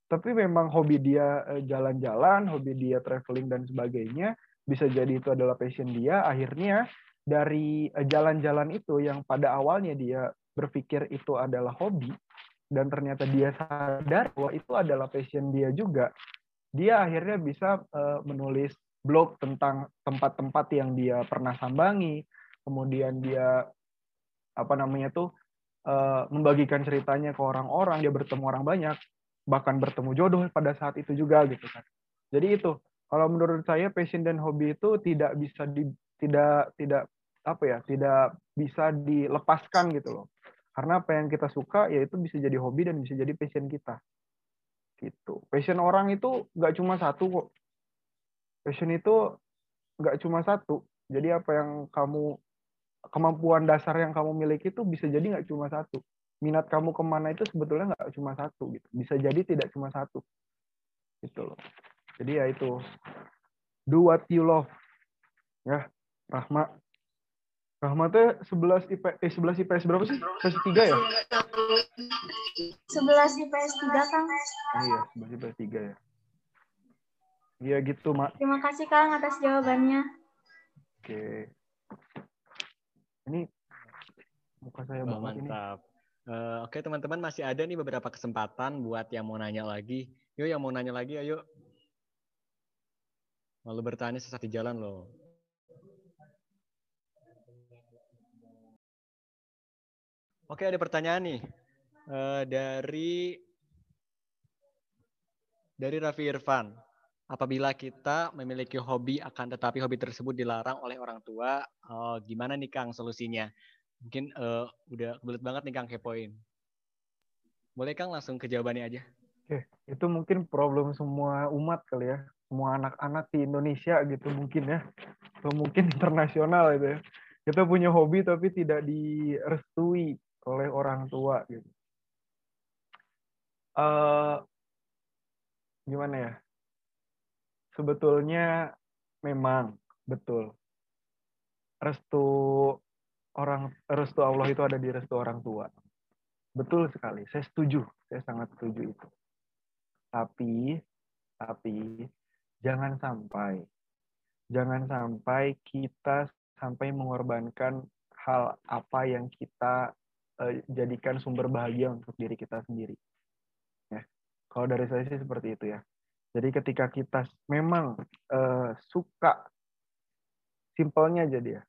Tapi memang hobi dia eh, jalan-jalan, hobi dia traveling dan sebagainya, bisa jadi itu adalah passion dia. Akhirnya dari eh, jalan-jalan itu yang pada awalnya dia berpikir itu adalah hobi dan ternyata dia sadar bahwa itu adalah passion dia juga. Dia akhirnya bisa uh, menulis blog tentang tempat-tempat yang dia pernah sambangi, kemudian dia apa namanya tuh uh, membagikan ceritanya ke orang-orang, dia bertemu orang banyak, bahkan bertemu jodoh pada saat itu juga gitu kan. Jadi itu kalau menurut saya passion dan hobi itu tidak bisa di tidak tidak apa ya tidak bisa dilepaskan gitu loh karena apa yang kita suka ya itu bisa jadi hobi dan bisa jadi passion kita gitu passion orang itu nggak cuma satu kok passion itu nggak cuma satu. Jadi apa yang kamu kemampuan dasar yang kamu miliki itu bisa jadi nggak cuma satu. Minat kamu ke mana itu sebetulnya nggak cuma satu gitu. Bisa jadi tidak cuma satu. Gitu loh. Jadi ya itu do what you love. Ya, Rahma. Rahma tuh 11 IP eh 11 IPS berapa sih? IPS 3 ya? 11 IPS 3, Kang. Oh iya, 11 IPS 3 ya. Iya gitu, Mak. Terima kasih Kang atas jawabannya. Oke. Ini muka saya oh, banget mantap. ini. Uh, Oke teman-teman masih ada nih beberapa kesempatan buat yang mau nanya lagi. Yuk yang mau nanya lagi ayo. Malu bertanya sesat di jalan loh. Oke ada pertanyaan nih uh, dari dari Raffi Irfan apabila kita memiliki hobi akan tetapi hobi tersebut dilarang oleh orang tua, oh, gimana nih Kang solusinya? Mungkin uh, udah kebelet banget nih Kang kepoin. Boleh Kang langsung ke jawabannya aja. Oke, itu mungkin problem semua umat kali ya, semua anak-anak di Indonesia gitu mungkin ya, atau mungkin internasional itu ya. Kita punya hobi tapi tidak direstui oleh orang tua gitu. Uh, gimana ya? sebetulnya memang betul restu orang restu Allah itu ada di restu orang tua. Betul sekali, saya setuju, saya sangat setuju itu. Tapi tapi jangan sampai jangan sampai kita sampai mengorbankan hal apa yang kita uh, jadikan sumber bahagia untuk diri kita sendiri. Ya. Kalau dari saya sih seperti itu ya. Jadi ketika kita memang uh, suka, simpelnya jadi ya.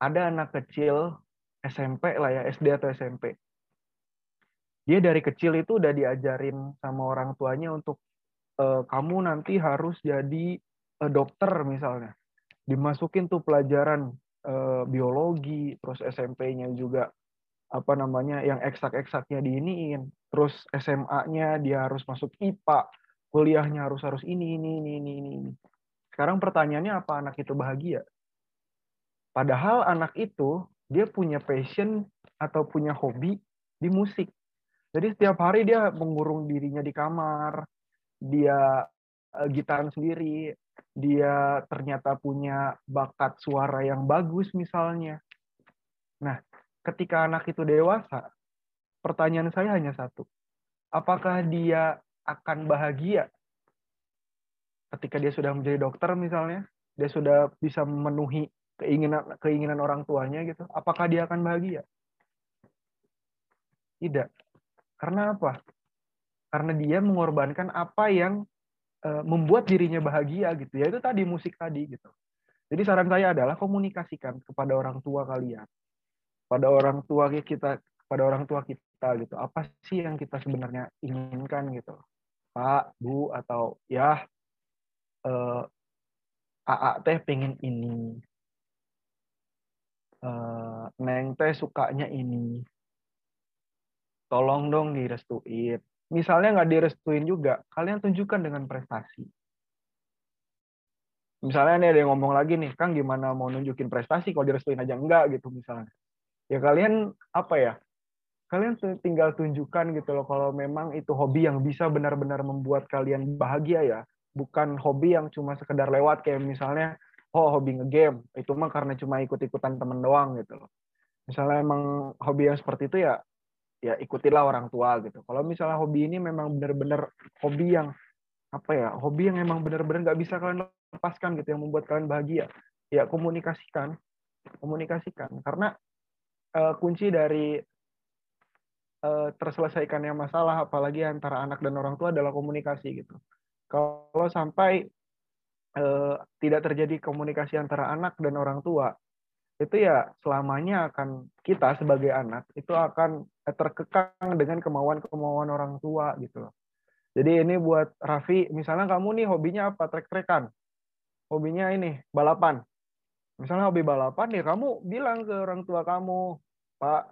Ada anak kecil SMP lah ya, SD atau SMP. Dia dari kecil itu udah diajarin sama orang tuanya untuk uh, kamu nanti harus jadi uh, dokter misalnya. Dimasukin tuh pelajaran uh, biologi, terus SMP-nya juga apa namanya yang eksak-eksaknya diiniin terus SMA-nya dia harus masuk IPA, kuliahnya harus harus ini ini ini ini ini. Sekarang pertanyaannya apa anak itu bahagia? Padahal anak itu dia punya passion atau punya hobi di musik. Jadi setiap hari dia mengurung dirinya di kamar, dia uh, gitaran sendiri, dia ternyata punya bakat suara yang bagus misalnya. Nah, ketika anak itu dewasa, pertanyaan saya hanya satu. Apakah dia akan bahagia ketika dia sudah menjadi dokter misalnya, dia sudah bisa memenuhi keinginan keinginan orang tuanya gitu, apakah dia akan bahagia? Tidak. Karena apa? Karena dia mengorbankan apa yang uh, membuat dirinya bahagia gitu. Ya itu tadi musik tadi gitu. Jadi saran saya adalah komunikasikan kepada orang tua kalian. Pada orang tua kita, pada orang tua kita gitu. Apa sih yang kita sebenarnya inginkan gitu. Pak, Bu atau ya uh, eh, AA teh pengen ini. Uh, Neng teh sukanya ini. Tolong dong direstuin misalnya nggak direstuin juga, kalian tunjukkan dengan prestasi. Misalnya nih ada yang ngomong lagi nih, Kang gimana mau nunjukin prestasi kalau direstuin aja enggak gitu misalnya. Ya kalian apa ya? Kalian tinggal tunjukkan gitu loh kalau memang itu hobi yang bisa benar-benar membuat kalian bahagia ya, bukan hobi yang cuma sekedar lewat kayak misalnya oh hobi ngegame, itu mah karena cuma ikut-ikutan temen doang gitu loh. Misalnya emang hobi yang seperti itu ya ya ikutilah orang tua gitu. Kalau misalnya hobi ini memang benar-benar hobi yang apa ya, hobi yang emang benar-benar nggak bisa kalian lepaskan gitu, yang membuat kalian bahagia, ya komunikasikan, komunikasikan. Karena uh, kunci dari uh, terselesaikannya masalah, apalagi antara anak dan orang tua adalah komunikasi gitu. Kalau sampai uh, tidak terjadi komunikasi antara anak dan orang tua, itu ya selamanya akan kita sebagai anak itu akan terkekang dengan kemauan-kemauan orang tua gitu loh. Jadi ini buat Raffi, misalnya kamu nih hobinya apa? Trek-trekan. Hobinya ini balapan. Misalnya hobi balapan ya kamu bilang ke orang tua kamu, Pak,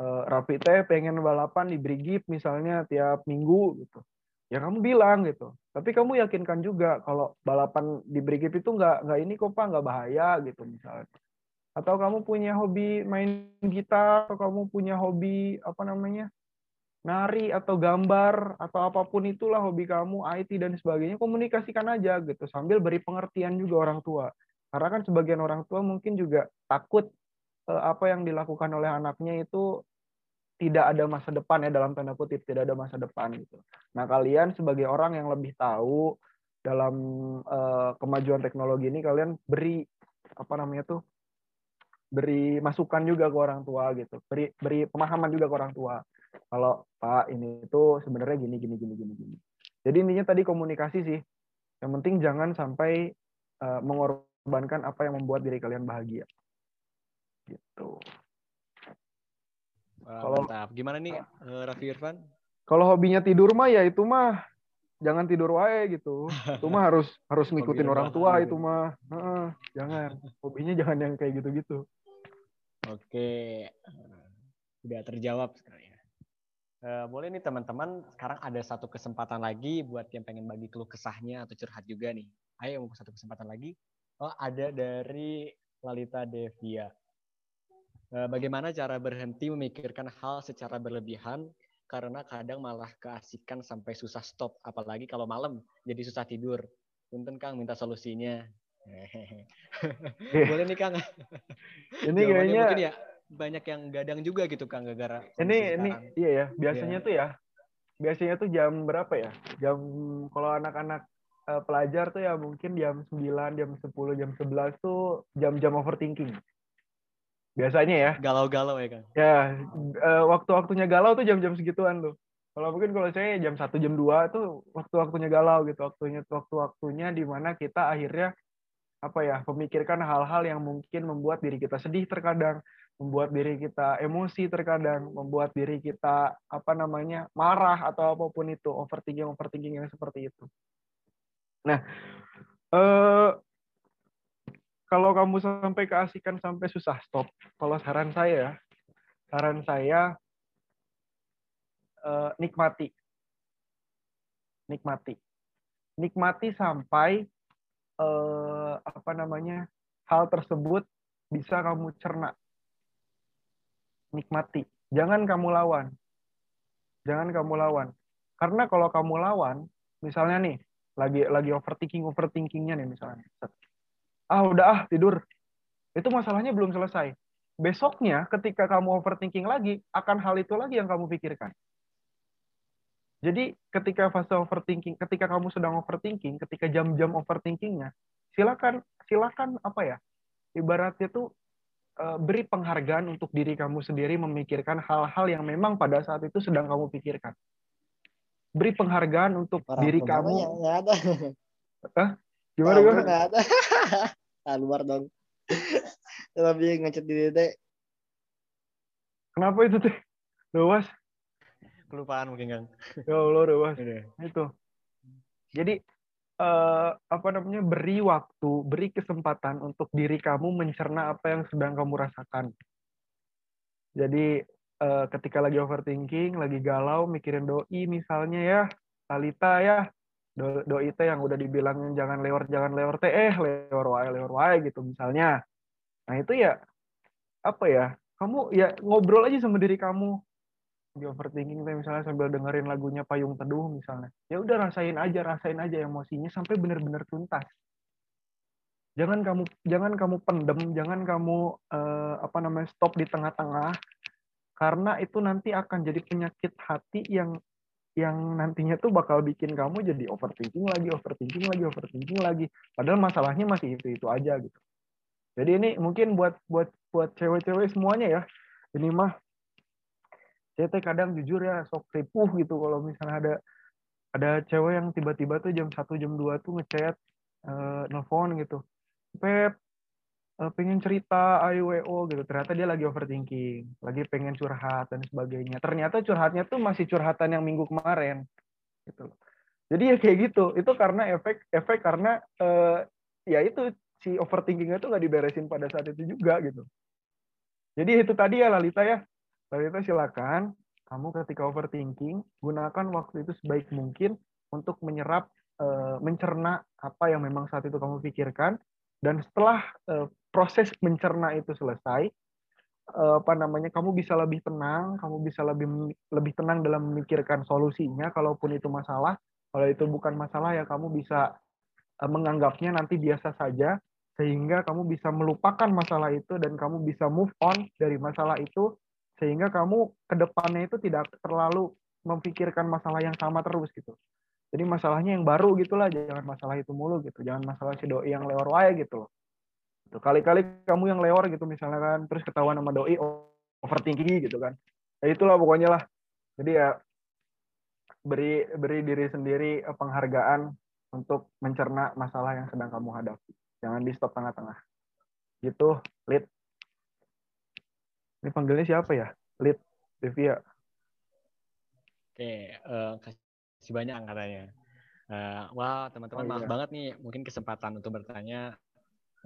eh, Raffi teh pengen balapan di Brigip misalnya tiap minggu gitu. Ya kamu bilang gitu. Tapi kamu yakinkan juga kalau balapan di Brigip itu nggak nggak ini kok Pak, nggak bahaya gitu misalnya atau kamu punya hobi main gitar atau kamu punya hobi apa namanya nari atau gambar atau apa pun itulah hobi kamu IT dan sebagainya komunikasikan aja gitu sambil beri pengertian juga orang tua. Karena kan sebagian orang tua mungkin juga takut eh, apa yang dilakukan oleh anaknya itu tidak ada masa depan ya dalam tanda kutip tidak ada masa depan gitu. Nah kalian sebagai orang yang lebih tahu dalam eh, kemajuan teknologi ini kalian beri apa namanya tuh beri masukan juga ke orang tua gitu. Beri beri pemahaman juga ke orang tua. Kalau pak ini itu sebenarnya gini gini gini gini gini. Jadi intinya tadi komunikasi sih. Yang penting jangan sampai uh, mengorbankan apa yang membuat diri kalian bahagia. Gitu. Kalau gimana nih uh, Raffi Irfan? Kalau hobinya tidur mah ya itu mah. Jangan tidur wae gitu. Itu mah harus harus ngikutin orang tua itu mah. Heeh, jangan. Hobinya jangan yang kayak gitu-gitu. Oke, udah terjawab sekarang ya. Uh, boleh nih teman-teman, sekarang ada satu kesempatan lagi buat yang pengen bagi keluh kesahnya atau curhat juga nih. Ayo mau satu kesempatan lagi. Oh ada dari Lalita Devia. Uh, bagaimana cara berhenti memikirkan hal secara berlebihan karena kadang malah keasikan sampai susah stop, apalagi kalau malam jadi susah tidur. Punten Kang minta solusinya. Boleh nih Kang. Ini kayaknya mungkin ya banyak yang gadang juga gitu Kang gara-gara Ini ini iya ya, biasanya yeah. tuh ya. Biasanya tuh jam berapa ya? Jam kalau anak-anak uh, pelajar tuh ya mungkin jam 9, jam 10, jam 11 tuh jam-jam overthinking. Biasanya ya. Galau-galau ya Kang. Ya, uh, waktu-waktunya galau tuh jam-jam segituan tuh. Kalau mungkin kalau saya jam 1 jam 2 tuh waktu-waktunya galau gitu, waktunya waktu-waktunya di mana kita akhirnya apa ya memikirkan hal-hal yang mungkin membuat diri kita sedih terkadang membuat diri kita emosi terkadang membuat diri kita apa namanya marah atau apa pun itu overthinking overthinking yang seperti itu. Nah eh, kalau kamu sampai keasikan sampai susah stop. Kalau saran saya saran saya eh, nikmati. Nikmati. Nikmati sampai eh, apa namanya hal tersebut bisa kamu cerna. Nikmati. Jangan kamu lawan. Jangan kamu lawan. Karena kalau kamu lawan misalnya nih lagi lagi overthinking overthinkingnya nih misalnya. Ah udah ah tidur. Itu masalahnya belum selesai. Besoknya ketika kamu overthinking lagi akan hal itu lagi yang kamu pikirkan Jadi ketika fase overthinking, ketika kamu sedang overthinking, ketika jam-jam overthinkingnya, silakan silakan apa ya? Ibaratnya tuh uh, beri penghargaan untuk diri kamu sendiri memikirkan hal-hal yang memang pada saat itu sedang kamu pikirkan. Beri penghargaan untuk Orang diri kamu. ya, ada. Gimana Orang gimana? nggak ada. Keluar dong. Lebih ngechat diri deh. Kenapa itu teh? Dewas. Kelupaan mungkin Kang. Ya Allah. Udah. itu jadi eh, apa namanya beri waktu beri kesempatan untuk diri kamu mencerna apa yang sedang kamu rasakan jadi eh, ketika lagi overthinking lagi galau mikirin doi misalnya ya Talita ya Do- doi teh yang udah dibilangin jangan lewat jangan lewat teh eh lewat wae lewat wae gitu misalnya nah itu ya apa ya kamu ya ngobrol aja sama diri kamu di overthinking teh misalnya sambil dengerin lagunya Payung Teduh misalnya. Ya udah rasain aja, rasain aja emosinya sampai benar-benar tuntas. Jangan kamu jangan kamu pendem, jangan kamu eh, apa namanya stop di tengah-tengah karena itu nanti akan jadi penyakit hati yang yang nantinya tuh bakal bikin kamu jadi overthinking lagi, overthinking lagi, overthinking lagi. Padahal masalahnya masih itu-itu aja gitu. Jadi ini mungkin buat buat buat cewek-cewek semuanya ya. Ini mah teh kadang jujur ya sok ripuh gitu kalau misalnya ada ada cewek yang tiba-tiba tuh jam 1 jam 2 tuh ngechat eh, nelfon gitu. Pep eh, pengen cerita AIWO gitu. Ternyata dia lagi overthinking lagi pengen curhat dan sebagainya. Ternyata curhatnya tuh masih curhatan yang minggu kemarin gitu jadi ya kayak gitu itu karena efek efek karena eh, ya itu si overthinkingnya tuh nggak diberesin pada saat itu juga gitu. Jadi itu tadi ya Lalita ya Lalita silakan. Kamu ketika overthinking gunakan waktu itu sebaik mungkin untuk menyerap eh, mencerna apa yang memang saat itu kamu pikirkan. Dan setelah eh, proses mencerna itu selesai eh, apa namanya kamu bisa lebih tenang kamu bisa lebih lebih tenang dalam memikirkan solusinya kalaupun itu masalah. Kalau itu bukan masalah ya kamu bisa menganggapnya nanti biasa saja sehingga kamu bisa melupakan masalah itu dan kamu bisa move on dari masalah itu sehingga kamu ke depannya itu tidak terlalu memikirkan masalah yang sama terus gitu. Jadi masalahnya yang baru gitulah, jangan masalah itu mulu gitu. Jangan masalah si doi yang lewat wae gitu loh. Tuh, Kali-kali kamu yang lewat gitu misalnya kan, terus ketahuan sama doi overthinking gitu kan. Ya itulah pokoknya lah. Jadi ya beri beri diri sendiri eh, penghargaan untuk mencerna masalah yang sedang kamu hadapi. Jangan di stop tengah-tengah. Gitu, Lid. Ini panggilnya siapa ya? Lid, Devia. Oke, eh, kasih banyak katanya. Eh, wah, teman-teman Oh, maaf iya. banget nih, mungkin kesempatan untuk bertanya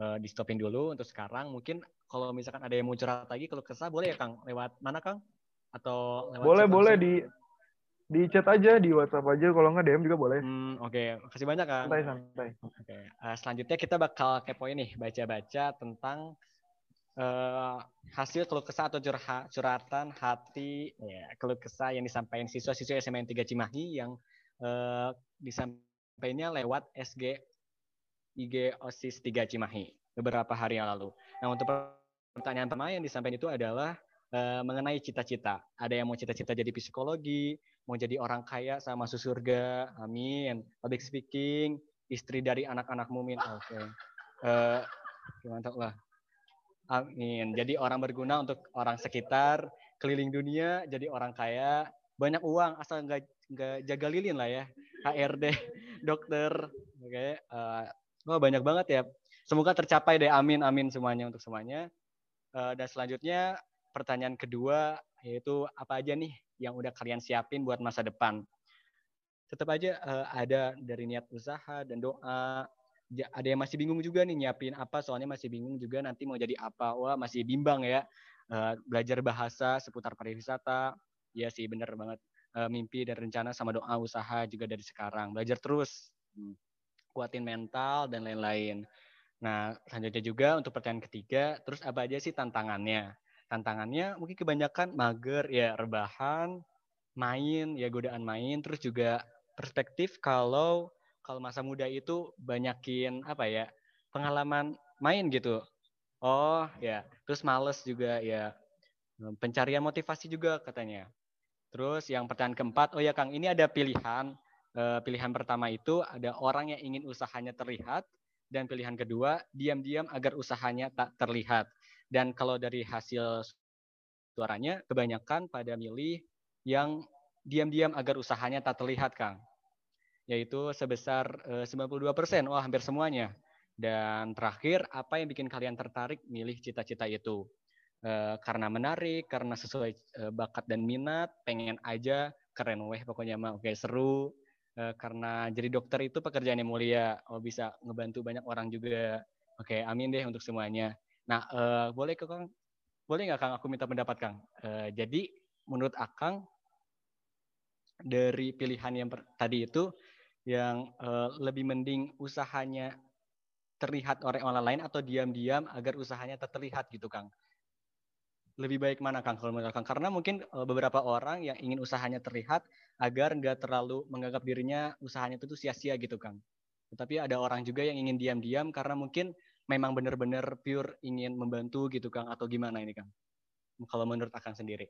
eh, di stopin dulu untuk sekarang. Mungkin kalau misalkan ada yang mau curhat lagi, kalau kesah boleh ya Kang? Lewat mana Kang? Atau lewat Boleh, boleh langsung? di di chat aja di WhatsApp aja kalau nggak DM juga boleh. Hmm, Oke, kasih banyak Kang. Santai santai. Oke, eh, selanjutnya kita bakal kepoin nih, baca-baca tentang eh, hasil keluh kesah atau curha- curhatan hati, ya, keluh kesah yang disampaikan siswa-siswa SMN 3 Cimahi yang eh, disampaikannya lewat SG IG OSIS 3 Cimahi beberapa hari yang lalu. Nah, untuk pertanyaan pertama yang disampaikan itu adalah eh, mengenai cita-cita. Ada yang mau cita-cita jadi psikologi, mau jadi orang kaya sama masuk surga, amin. Public speaking, istri dari anak-anak mumin, oke. Eh, mantap lah. Amin. Jadi orang berguna untuk orang sekitar, keliling dunia, jadi orang kaya, banyak uang asal nggak nggak jaga lilin lah ya. HRD, dokter, oke. eh, wah banyak banget ya. Semoga tercapai deh. Amin, amin semuanya untuk semuanya. Eh, dan selanjutnya pertanyaan kedua yaitu apa aja nih yang udah kalian siapin buat masa depan? Tetap aja eh, ada dari niat usaha dan doa. Ada yang masih bingung juga nih nyiapin apa, soalnya masih bingung juga nanti mau jadi apa. Wah masih bimbang ya. Eh, belajar bahasa seputar pariwisata. Iya sih bener banget. Eh, mimpi dan rencana sama doa usaha juga dari sekarang. Belajar terus. Hmm. Kuatin mental dan lain-lain. Nah, selanjutnya juga untuk pertanyaan ketiga, terus apa aja sih tantangannya? Tantangannya mungkin kebanyakan mager, ya rebahan, main, ya godaan main, terus juga perspektif kalau kalau masa muda itu banyakin apa ya pengalaman main gitu. Oh ya, terus males juga ya pencarian motivasi juga katanya. Terus yang pertanyaan keempat, oh ya Kang, ini ada pilihan. Eh, pilihan pertama itu ada orang yang ingin usahanya terlihat, dan pilihan kedua diam-diam agar usahanya tak terlihat. Dan kalau dari hasil suaranya, kebanyakan pada milih yang diam-diam agar usahanya tak terlihat, Kang. Yaitu sebesar eh, 92 persen, wah hampir semuanya. Dan terakhir, apa yang bikin kalian tertarik milih cita-cita itu? Eh, karena menarik, karena sesuai eh, bakat dan minat, pengen aja, keren weh pokoknya mah, oke seru. Eh, karena jadi dokter itu pekerjaan yang mulia, oh bisa ngebantu banyak orang juga. Oke, amin deh untuk semuanya. Nah, eh, boleh ke Kang? Boleh nggak Kang aku minta pendapat Kang? Eh, jadi menurut Akang dari pilihan yang tadi itu yang eh, lebih mending usahanya terlihat oleh orang lain atau diam-diam agar usahanya terlihat gitu Kang. Lebih baik mana Kang kalau menurut Kang? Karena mungkin eh, beberapa orang yang ingin usahanya terlihat agar nggak terlalu menganggap dirinya usahanya itu sia-sia gitu Kang. Tetapi ada orang juga yang ingin diam-diam karena mungkin memang benar-benar pure ingin membantu gitu Kang atau gimana ini Kang? Kalau menurut Akang sendiri.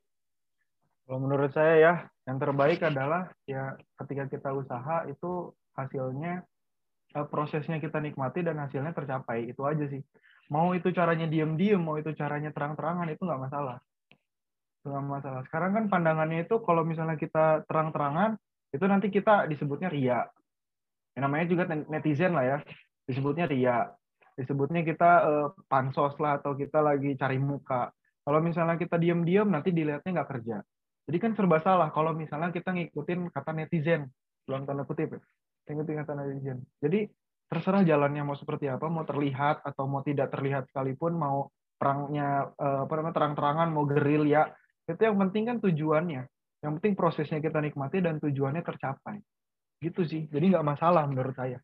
Kalau menurut saya ya, yang terbaik adalah ya ketika kita usaha itu hasilnya Eh, prosesnya kita nikmati dan hasilnya tercapai. Itu aja sih. Mau itu caranya diem-diem mau itu caranya terang-terangan itu nggak masalah. Itu nggak masalah. Sekarang kan pandangannya itu kalau misalnya kita terang-terangan itu nanti kita disebutnya ria. Yang namanya juga netizen lah ya. Disebutnya ria. Disebutnya kita uh, pansos lah atau kita lagi cari muka. Kalau misalnya kita diem-diem nanti dilihatnya nggak kerja jadi kan serba salah kalau misalnya kita ngikutin kata netizen dalam tanda kutip ya tingkat tingkatan netizen. Jadi terserah jalannya mau seperti apa, mau terlihat atau mau tidak terlihat sekalipun, mau perangnya eh, apa namanya terang-terangan, mau gerilya, itu yang penting kan tujuannya. Yang penting prosesnya kita nikmati dan tujuannya tercapai. Gitu sih. Jadi nggak masalah menurut saya.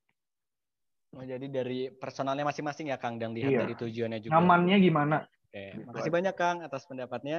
Oh, jadi dari personalnya masing-masing ya Kang dan lihat Iya. dari tujuannya juga. Nyamannya gimana? Oke, Gitu makasih aja. banyak Kang atas pendapatnya.